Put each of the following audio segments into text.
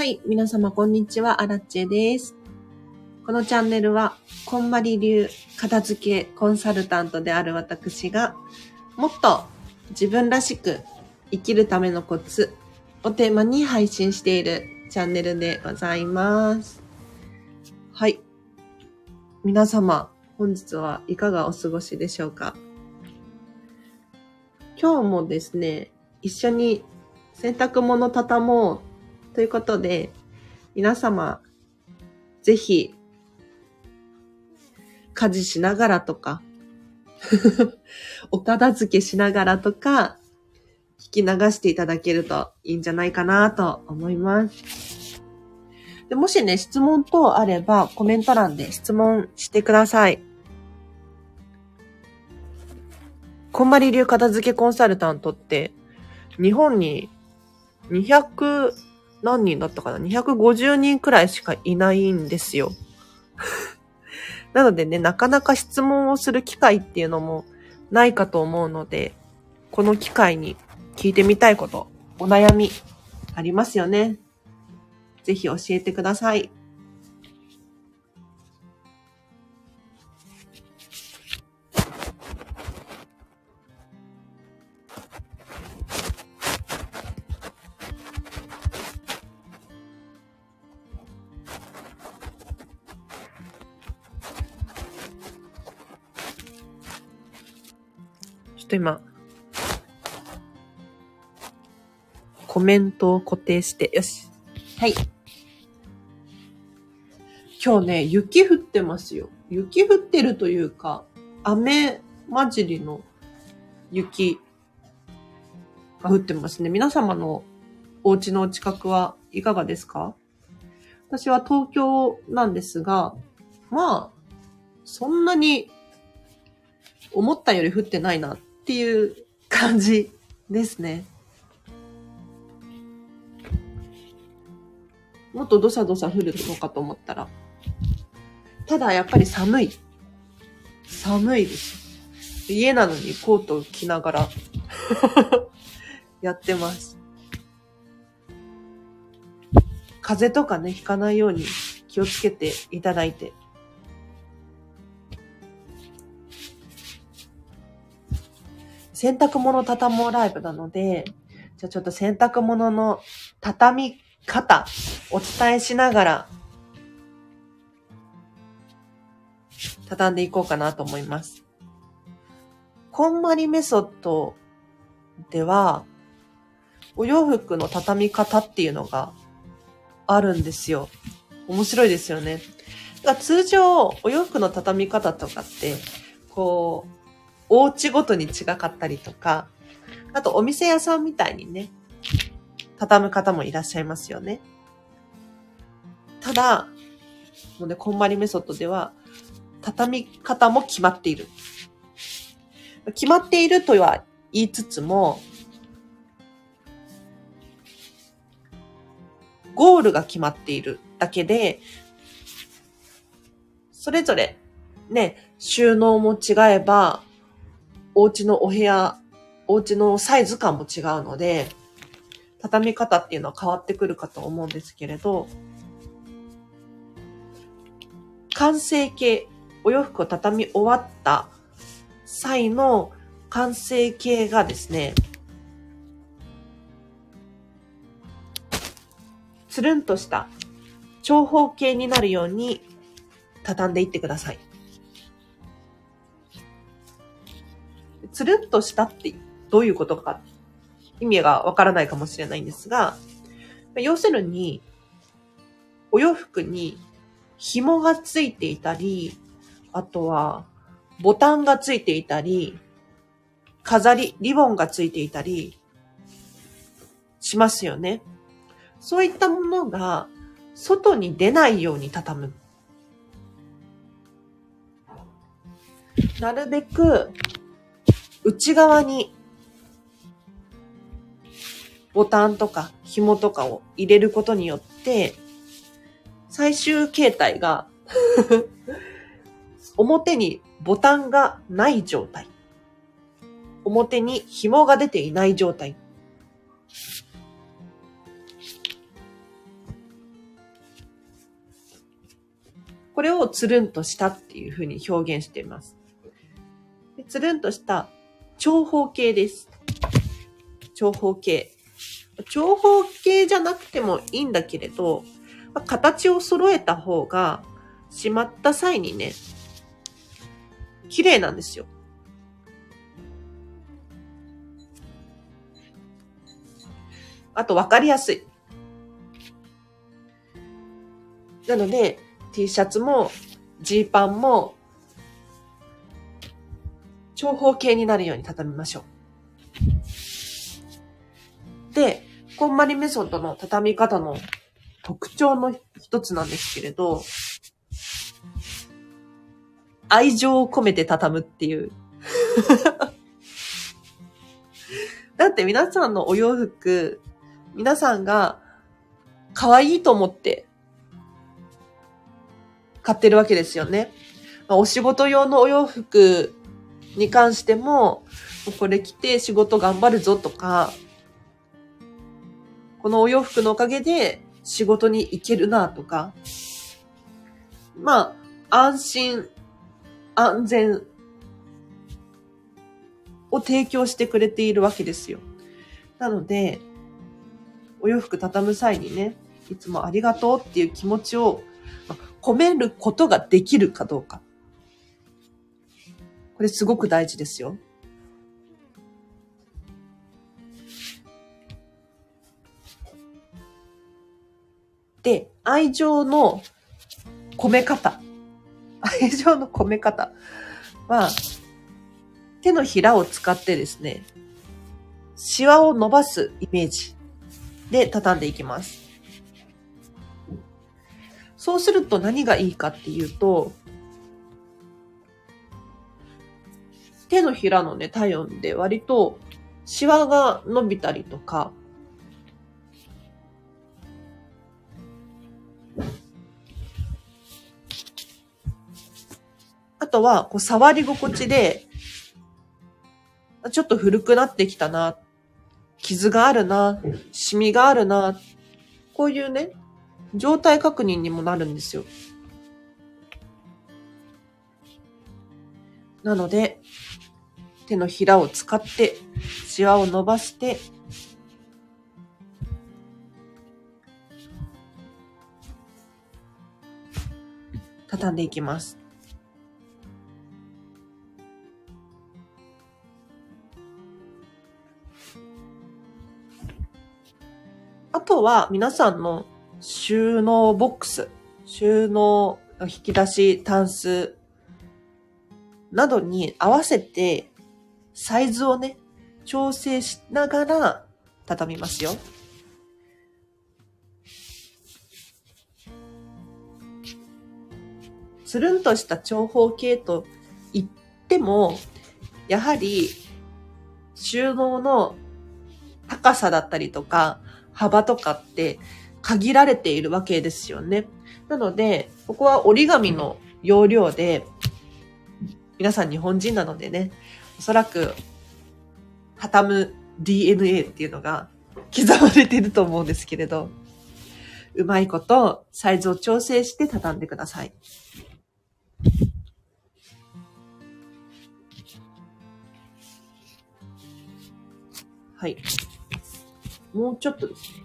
はい、皆様こんにちは、アラッチェです。このチャンネルは、こんまり流片付けコンサルタントである私が、もっと自分らしく生きるためのコツをテーマに配信しているチャンネルでございます。はい。皆様、本日はいかがお過ごしでしょうか？今日もですね、一緒に洗濯物畳もうということで、皆様、ぜひ、家事しながらとか、お片付けしながらとか、聞き流していただけるといいんじゃないかなと思います。でもしね、質問等あれば、コメント欄で質問してください。こんまり流片付けコンサルタントって、日本に200何人だったかな ?250 人くらいしかいないんですよ。なのでね、なかなか質問をする機会っていうのもないかと思うので、この機会に聞いてみたいこと、お悩みありますよね。ぜひ教えてください。と今、コメントを固定して、よし。はい。今日ね、雪降ってますよ。雪降ってるというか、雨混じりの雪が降ってますね。皆様のお家の近くはいかがですか？私は東京なんですが、まあ、そんなに思ったより降ってないなっていう感じですね。もっとどさどさ降るのかと思ったら。ただやっぱり寒い。寒いです。家なのにコートを着ながら やってます。風邪とかね、ひかないように気をつけていただいて。洗濯物畳もうライブなので、じゃあちょっと洗濯物の畳み方、お伝えしながら、畳んでいこうかなと思います。こんまりメソッドでは、お洋服の畳み方っていうのがあるんですよ。面白いですよね。だから通常、お洋服の畳み方とかって、こう、お家ごとに違かったりとか、あとお店屋さんみたいにね、畳む方もいらっしゃいますよね。ただ、もうね、こんまりメソッドでは、畳み方も決まっている。決まっているとは言いつつも、ゴールが決まっているだけで、それぞれね、収納も違えば、お家のお部屋、お家のサイズ感も違うので、畳み方っていうのは変わってくるかと思うんですけれど、完成形、お洋服を畳み終わった際の完成形がですね、つるんとした長方形になるように畳んでいってください。つるんとしたってどういうことか意味がわからないかもしれないんですが、要するに、お洋服に紐がついていたり、あとはボタンがついていたり、飾り、リボンがついていたりしますよね。そういったものが外に出ないように畳む。なるべく内側にボタンとか紐とかを入れることによって、最終形態が 表にボタンがない状態。表に紐が出ていない状態。これをつるんとしたっていうふうに表現しています。つるんとした長方形です。長方形。長方形じゃなくてもいいんだけれど、形を揃えた方が、しまった際にね、綺麗なんですよ。あと分かりやすい。なので、T シャツも、ジーパンも、長方形になるように畳みましょう。で、こんまりメソッドの畳み方の特徴の一つなんですけれど、愛情を込めて畳むっていう。だって皆さんのお洋服、皆さんが可愛いと思って買ってるわけですよね。まあお仕事用のお洋服に関しても、これ着て仕事頑張るぞとか、このお洋服のおかげで仕事に行けるなとか、まあ、安心、安全を提供してくれているわけですよ。なので、お洋服畳む際にね、いつもありがとうっていう気持ちをまあ込めることができるかどうか。これすごく大事ですよ。で、愛情の込め方。愛情の込め方は、手のひらを使ってですね、シワを伸ばすイメージで畳んでいきます。そうすると何がいいかっていうと、手のひらのね、体温で割とシワが伸びたりとか、あとは、こう、触り心地で、ちょっと古くなってきたな、傷があるな、シミがあるな、こういうね、状態確認にもなるんですよ。なので、手のひらを使って、シワを伸ばして、畳んでいきます。あとは皆さんの収納ボックス、収納、引き出し、タンスなどに合わせてサイズをね、調整しながら畳みますよ。つるんとした長方形と言っても、やはり収納の高さだったりとか、幅とかって限られているわけですよね。なので、ここは折り紙の要領で、皆さん日本人なのでね、おそらく、畳む DNA っていうのが刻まれてると思うんですけれど、うまいことサイズを調整して畳んでください。はい。もうちょっとですね。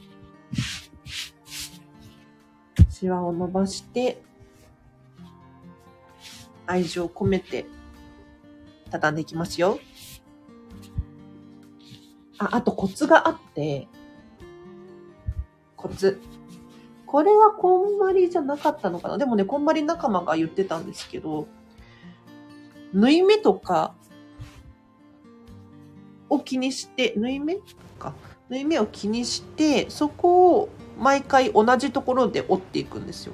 シワを伸ばして、愛情を込めて、畳んでいきますよ。あ、あとコツがあって、コツ。これはこんまりじゃなかったのかなでもね、こんまり仲間が言ってたんですけど、縫い目とかを気にして、縫い目か。縫い目を気にして、そこを毎回同じところで折っていくんですよ。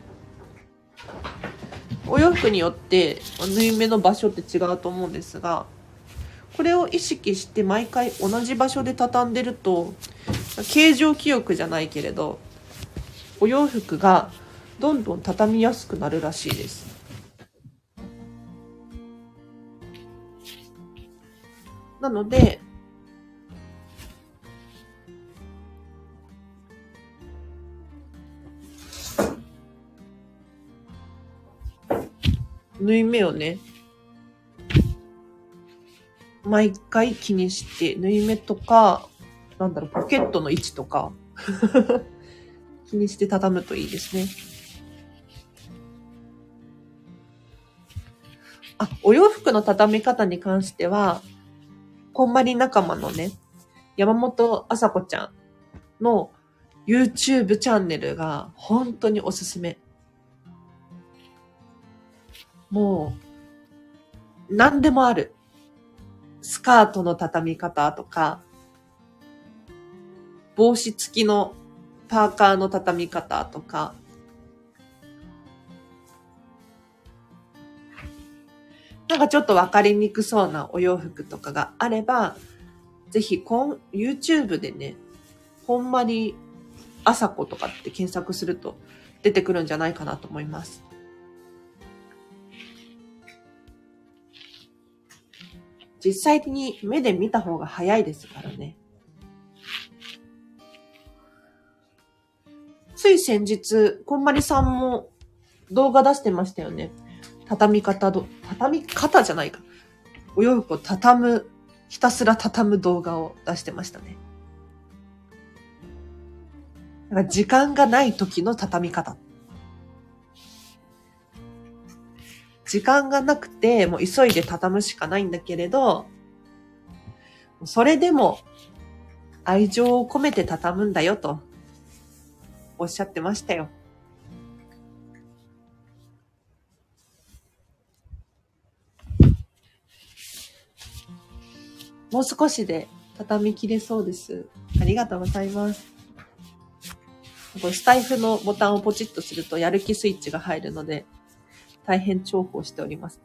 お洋服によって縫い目の場所って違うと思うんですが、これを意識して毎回同じ場所で畳んでると、形状記憶じゃないけれど、お洋服がどんどん畳みやすくなるらしいです。なので、縫い目をね、毎回気にして、縫い目とか、なんだろう、ポケットの位置とか 気にして畳むといいですね。あ、お洋服の畳み方に関しては、こんまり仲間のね、山本あさこちゃんの YouTube チャンネルが本当におすすめ。もう、何でもある。スカートの畳み方とか、帽子付きのパーカーの畳み方とか、なんかちょっとわかりにくそうなお洋服とかがあれば、ぜひこん、YouTube でね、ほんまに朝子とかって検索すると出てくるんじゃないかなと思います。実際に目で見た方が早いですからね。つい先日、こんまりさんも動画出してましたよね。畳み方ど、畳み方じゃないか。お洋服を畳む、ひたすら畳む動画を出してましたね。なんか時間がない時の畳み方。時間がなくて、もう急いで畳むしかないんだけれど、それでも愛情を込めて畳むんだよとおっしゃってましたよ。もう少しで畳み切れそうです。ありがとうございます。これスタイフのボタンをポチッとするとやる気スイッチが入るので、大変重宝しております。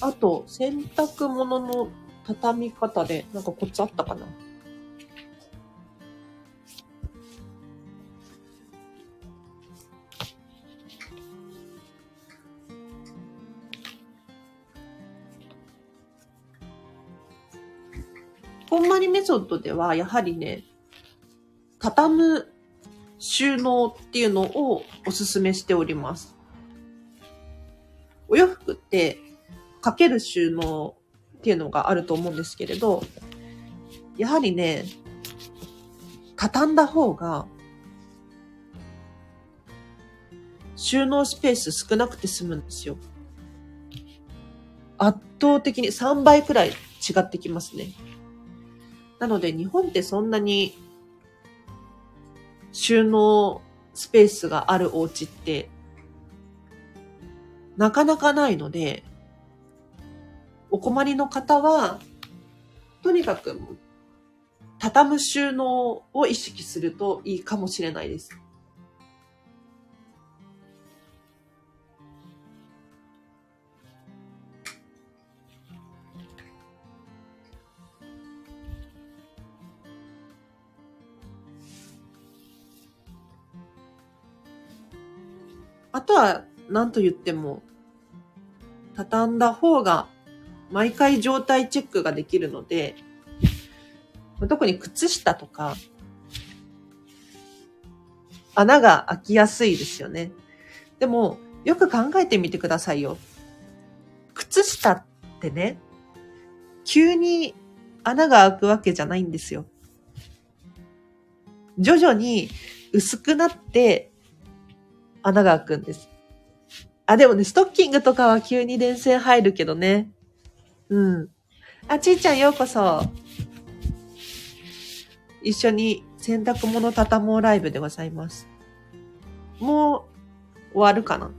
あと、洗濯物の畳み方で、なんかコツあったかな？りメソッドでは、やはりね、畳む収納っていうのをおすすめしております。お洋服って、かける収納っていうのがあると思うんですけれど、やはりね、畳んだ方が、収納スペース少なくて済むんですよ。圧倒的に3倍くらい違ってきますね。なので日本ってそんなに収納スペースがあるお家ってなかなかないので、お困りの方は、とにかく畳む収納を意識するといいかもしれないです。あとは、何と言っても、畳んだ方が、毎回状態チェックができるので、特に靴下とか、穴が開きやすいですよね。でも、よく考えてみてくださいよ。靴下ってね、急に穴が開くわけじゃないんですよ。徐々に薄くなって穴が開くんです。あ、でもね、ストッキングとかは急に電線入るけどね。うん。あ、ちいちゃんようこそ。一緒に洗濯物畳もうライブでございます。もう終わるかな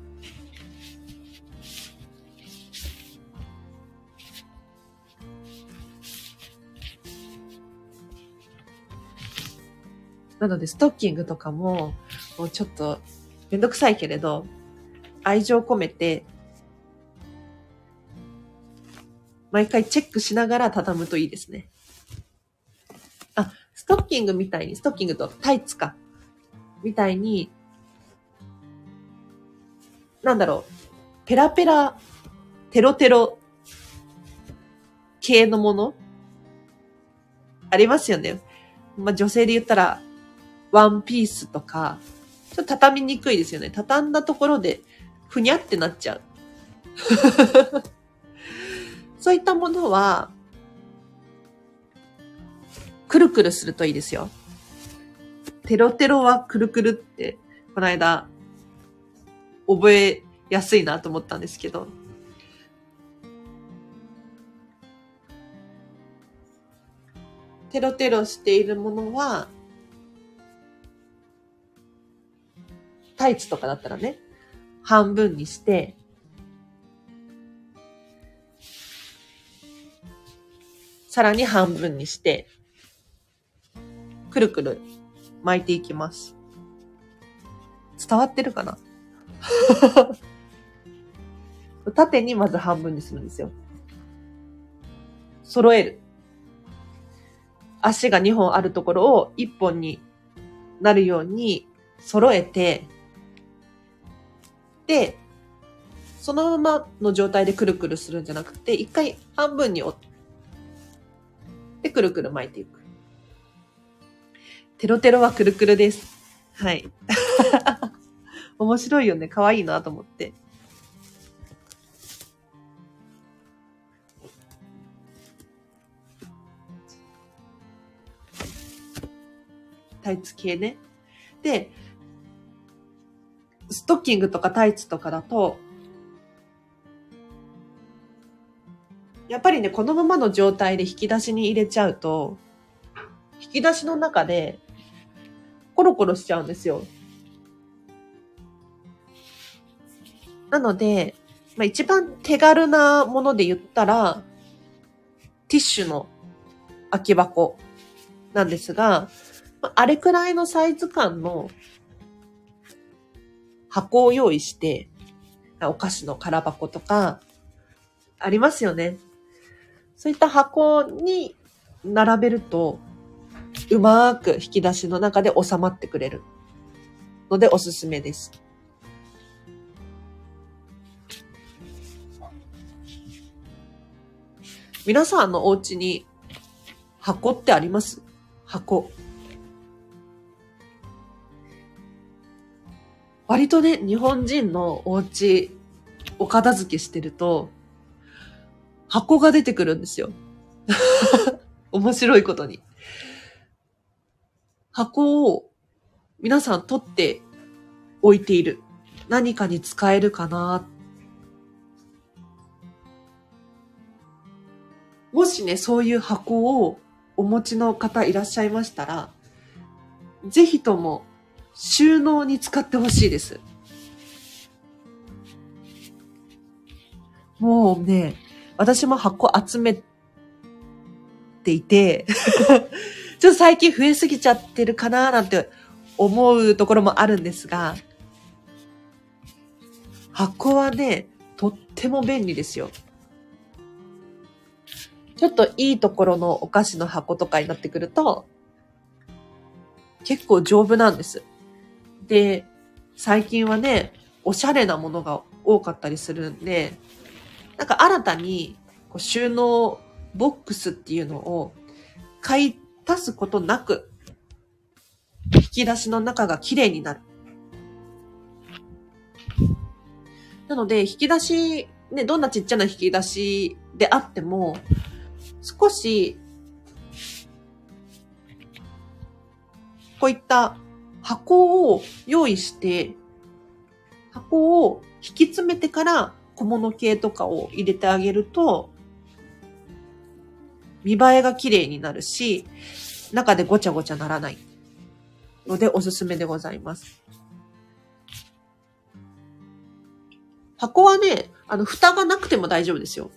なので、ストッキングとかも、もうちょっとめんどくさいけれど、愛情込めて、毎回チェックしながら畳むといいですね。あ、ストッキングみたいに、ストッキングとタイツか。みたいに、なんだろう、ペラペラ、テロテロ系のものありますよね。まあ、女性で言ったら、ワンピースとか、ちょっと畳みにくいですよね。畳んだところで、ふにゃってなっちゃう。そういったものは、くるくるするといいですよ。テロテロはくるくるって、この間、覚えやすいなと思ったんですけど。テロテロしているものは、タイツとかだったらね、半分にして、さらに半分にして、くるくる巻いていきます。伝わってるかな？縦にまず半分にするんですよ。揃える。足が2本あるところを1本になるように揃えて、そのままの状態でくるくるするんじゃなくて、一回半分に折って、くるくる巻いていく。テロテロはくるくるです。はい。面白いよね。可愛いなと思って。タイツ系ね。で、ストッキングとかタイツとかだと、やっぱりね、このままの状態で引き出しに入れちゃうと、引き出しの中でコロコロしちゃうんですよ。なので、まあ、一番手軽なもので言ったら、ティッシュの空き箱なんですが、あれくらいのサイズ感の箱を用意して、お菓子の空箱とか、ありますよね。そういった箱に並べると、うまーく引き出しの中で収まってくれるのでおすすめです。皆さんのお家に箱ってあります？箱。割とね、日本人のお家、お片付けしてると、箱が出てくるんですよ。面白いことに。箱を皆さん取って置いている。何かに使えるかなもしね、そういう箱をお持ちの方いらっしゃいましたら、ぜひとも収納に使ってほしいです。もうね、私も箱集めていて ちょっと最近増えすぎちゃってるかななんて思うところもあるんですが、箱はね、とっても便利ですよ。ちょっといいところのお菓子の箱とかになってくると、結構丈夫なんです。で、最近はね、おしゃれなものが多かったりするんで、なんか新たにこう収納ボックスっていうのを買い足すことなく、引き出しの中が綺麗になる。なので、引き出し、ね、どんなちっちゃな引き出しであっても、少し、こういった箱を用意して、箱を引き詰めてから小物系とかを入れてあげると、見栄えが綺麗になるし、中でごちゃごちゃならないのでおすすめでございます。箱はね、あの、蓋がなくても大丈夫ですよ。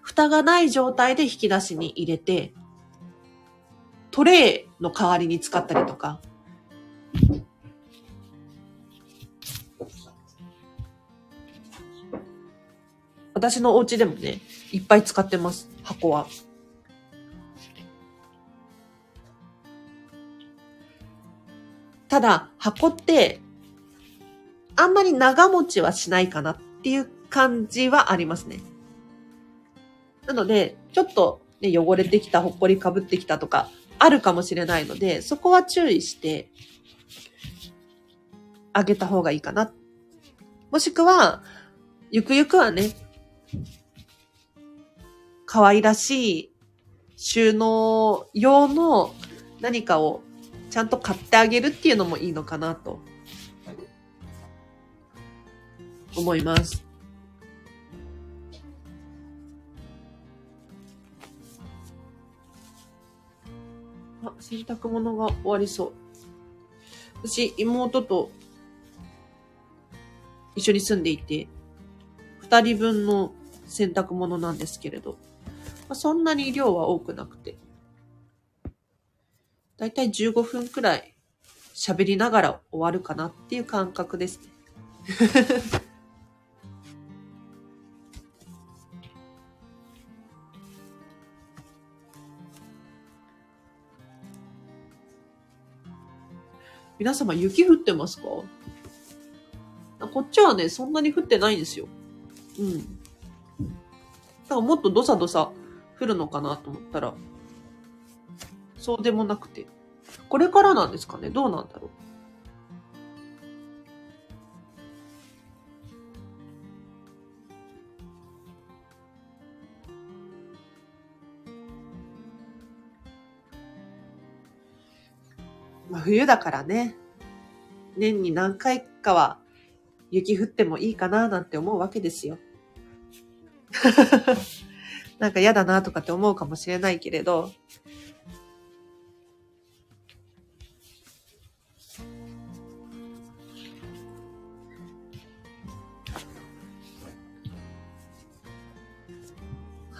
蓋がない状態で引き出しに入れて、トレイの代わりに使ったりとか。私のお家でもね、いっぱい使ってます、箱は。ただ、箱って、あんまり長持ちはしないかなっていう感じはありますね。なので、ちょっと、ね、汚れてきた、ほっこりかぶってきたとか、あるかもしれないので、そこは注意してあげた方がいいかな。もしくは、ゆくゆくはね、可愛らしい収納用の何かをちゃんと買ってあげるっていうのもいいのかなと思います。あ、洗濯物が終わりそう。私、妹と一緒に住んでいて、二人分の洗濯物なんですけれど、まあ、そんなに量は多くなくて、だいたい15分くらい喋りながら終わるかなっていう感覚ですね。皆様雪降ってますか？こっちはね、そんなに降ってないんですよ。うん。だからもっとドサドサ降るのかなと思ったら、そうでもなくて。これからなんですかね？どうなんだろう？冬だからね、年に何回かは雪降ってもいいかななんて思うわけですよ。なんか嫌だなとかって思うかもしれないけれど、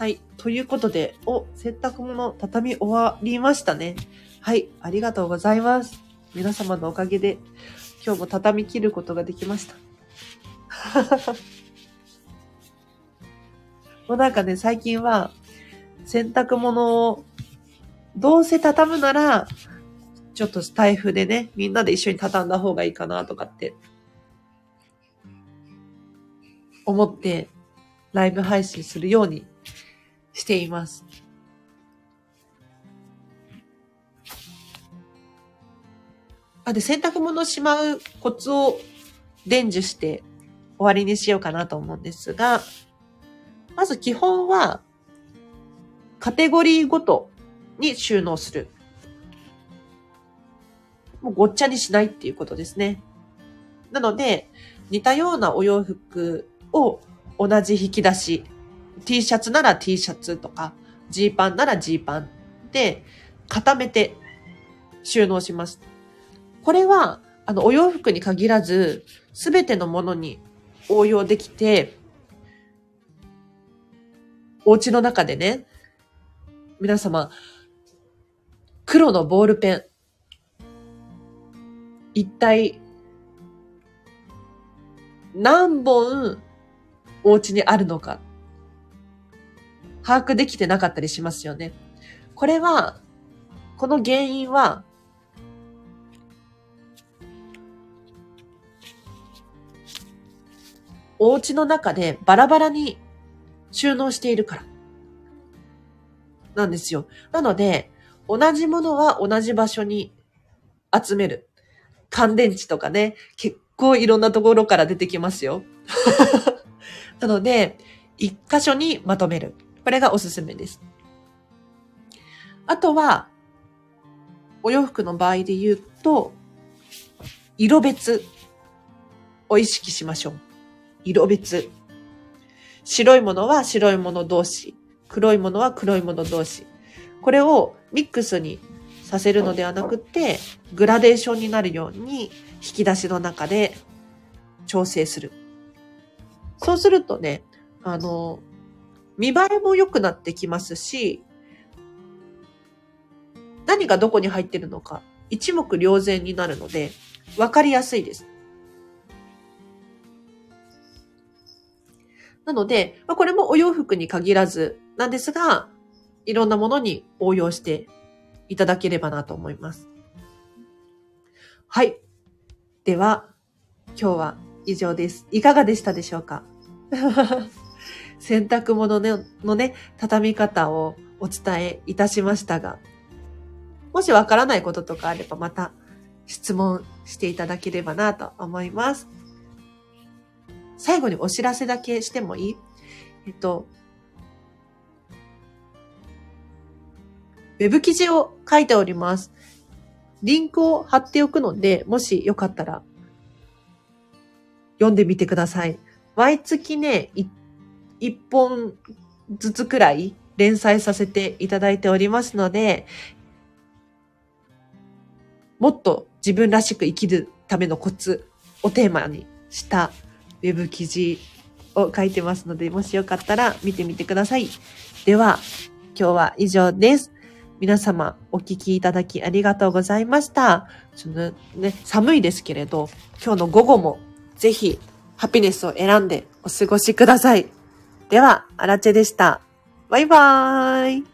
はい。ということで、お、洗濯物畳み終わりましたね。はい。ありがとうございます。皆様のおかげで、今日も畳み切ることができました。もうなんかね、最近は、洗濯物を、どうせ畳むなら、ちょっとスタイフでね、みんなで一緒に畳んだ方がいいかなとかって、思って、ライブ配信するようにしています。あ、で、洗濯物しまうコツを伝授して終わりにしようかなと思うんですが、まず基本は、カテゴリーごとに収納する。もうごっちゃにしないっていうことですね。なので、似たようなお洋服を同じ引き出し、T シャツなら T シャツとか、ジーパンならジーパンで固めて収納します。これは、あの、お洋服に限らず、すべてのものに応用できて、お家の中でね、皆様、黒のボールペン、一体、何本お家にあるのか、把握できてなかったりしますよね。これは、この原因は、お家の中でバラバラに収納しているから。なんですよ。なので、同じものは同じ場所に集める。乾電池とかね、結構いろんなところから出てきますよ。なので、一箇所にまとめる。これがおすすめです。あとは、お洋服の場合で言うと、色別を意識しましょう。色別。白いものは白いもの同士。黒いものは黒いもの同士。これをミックスにさせるのではなくて、グラデーションになるように引き出しの中で調整する。そうするとね、あの、見栄えも良くなってきますし、何がどこに入ってるのか一目瞭然になるので、わかりやすいです。なので、まあ、これもお洋服に限らずなんですが、いろんなものに応用していただければなと思います。はい。では、今日は以上です。いかがでしたでしょうか？洗濯物のね、畳み方をお伝えいたしましたが、もしわからないこととかあればまた質問していただければなと思います。最後にお知らせだけしてもいい？えっと、ウェブ記事を書いております。リンクを貼っておくので、もしよかったら読んでみてください。毎月ね、一本ずつくらい連載させていただいておりますので、もっと自分らしく生きるためのコツをテーマにしたウェブ記事を書いてますので、もしよかったら見てみてください。では、今日は以上です。皆様お聞きいただきありがとうございました。そのね、寒いですけれど、今日の午後もぜひハピネスを選んでお過ごしください。では、アラチェでした。バイバーイ。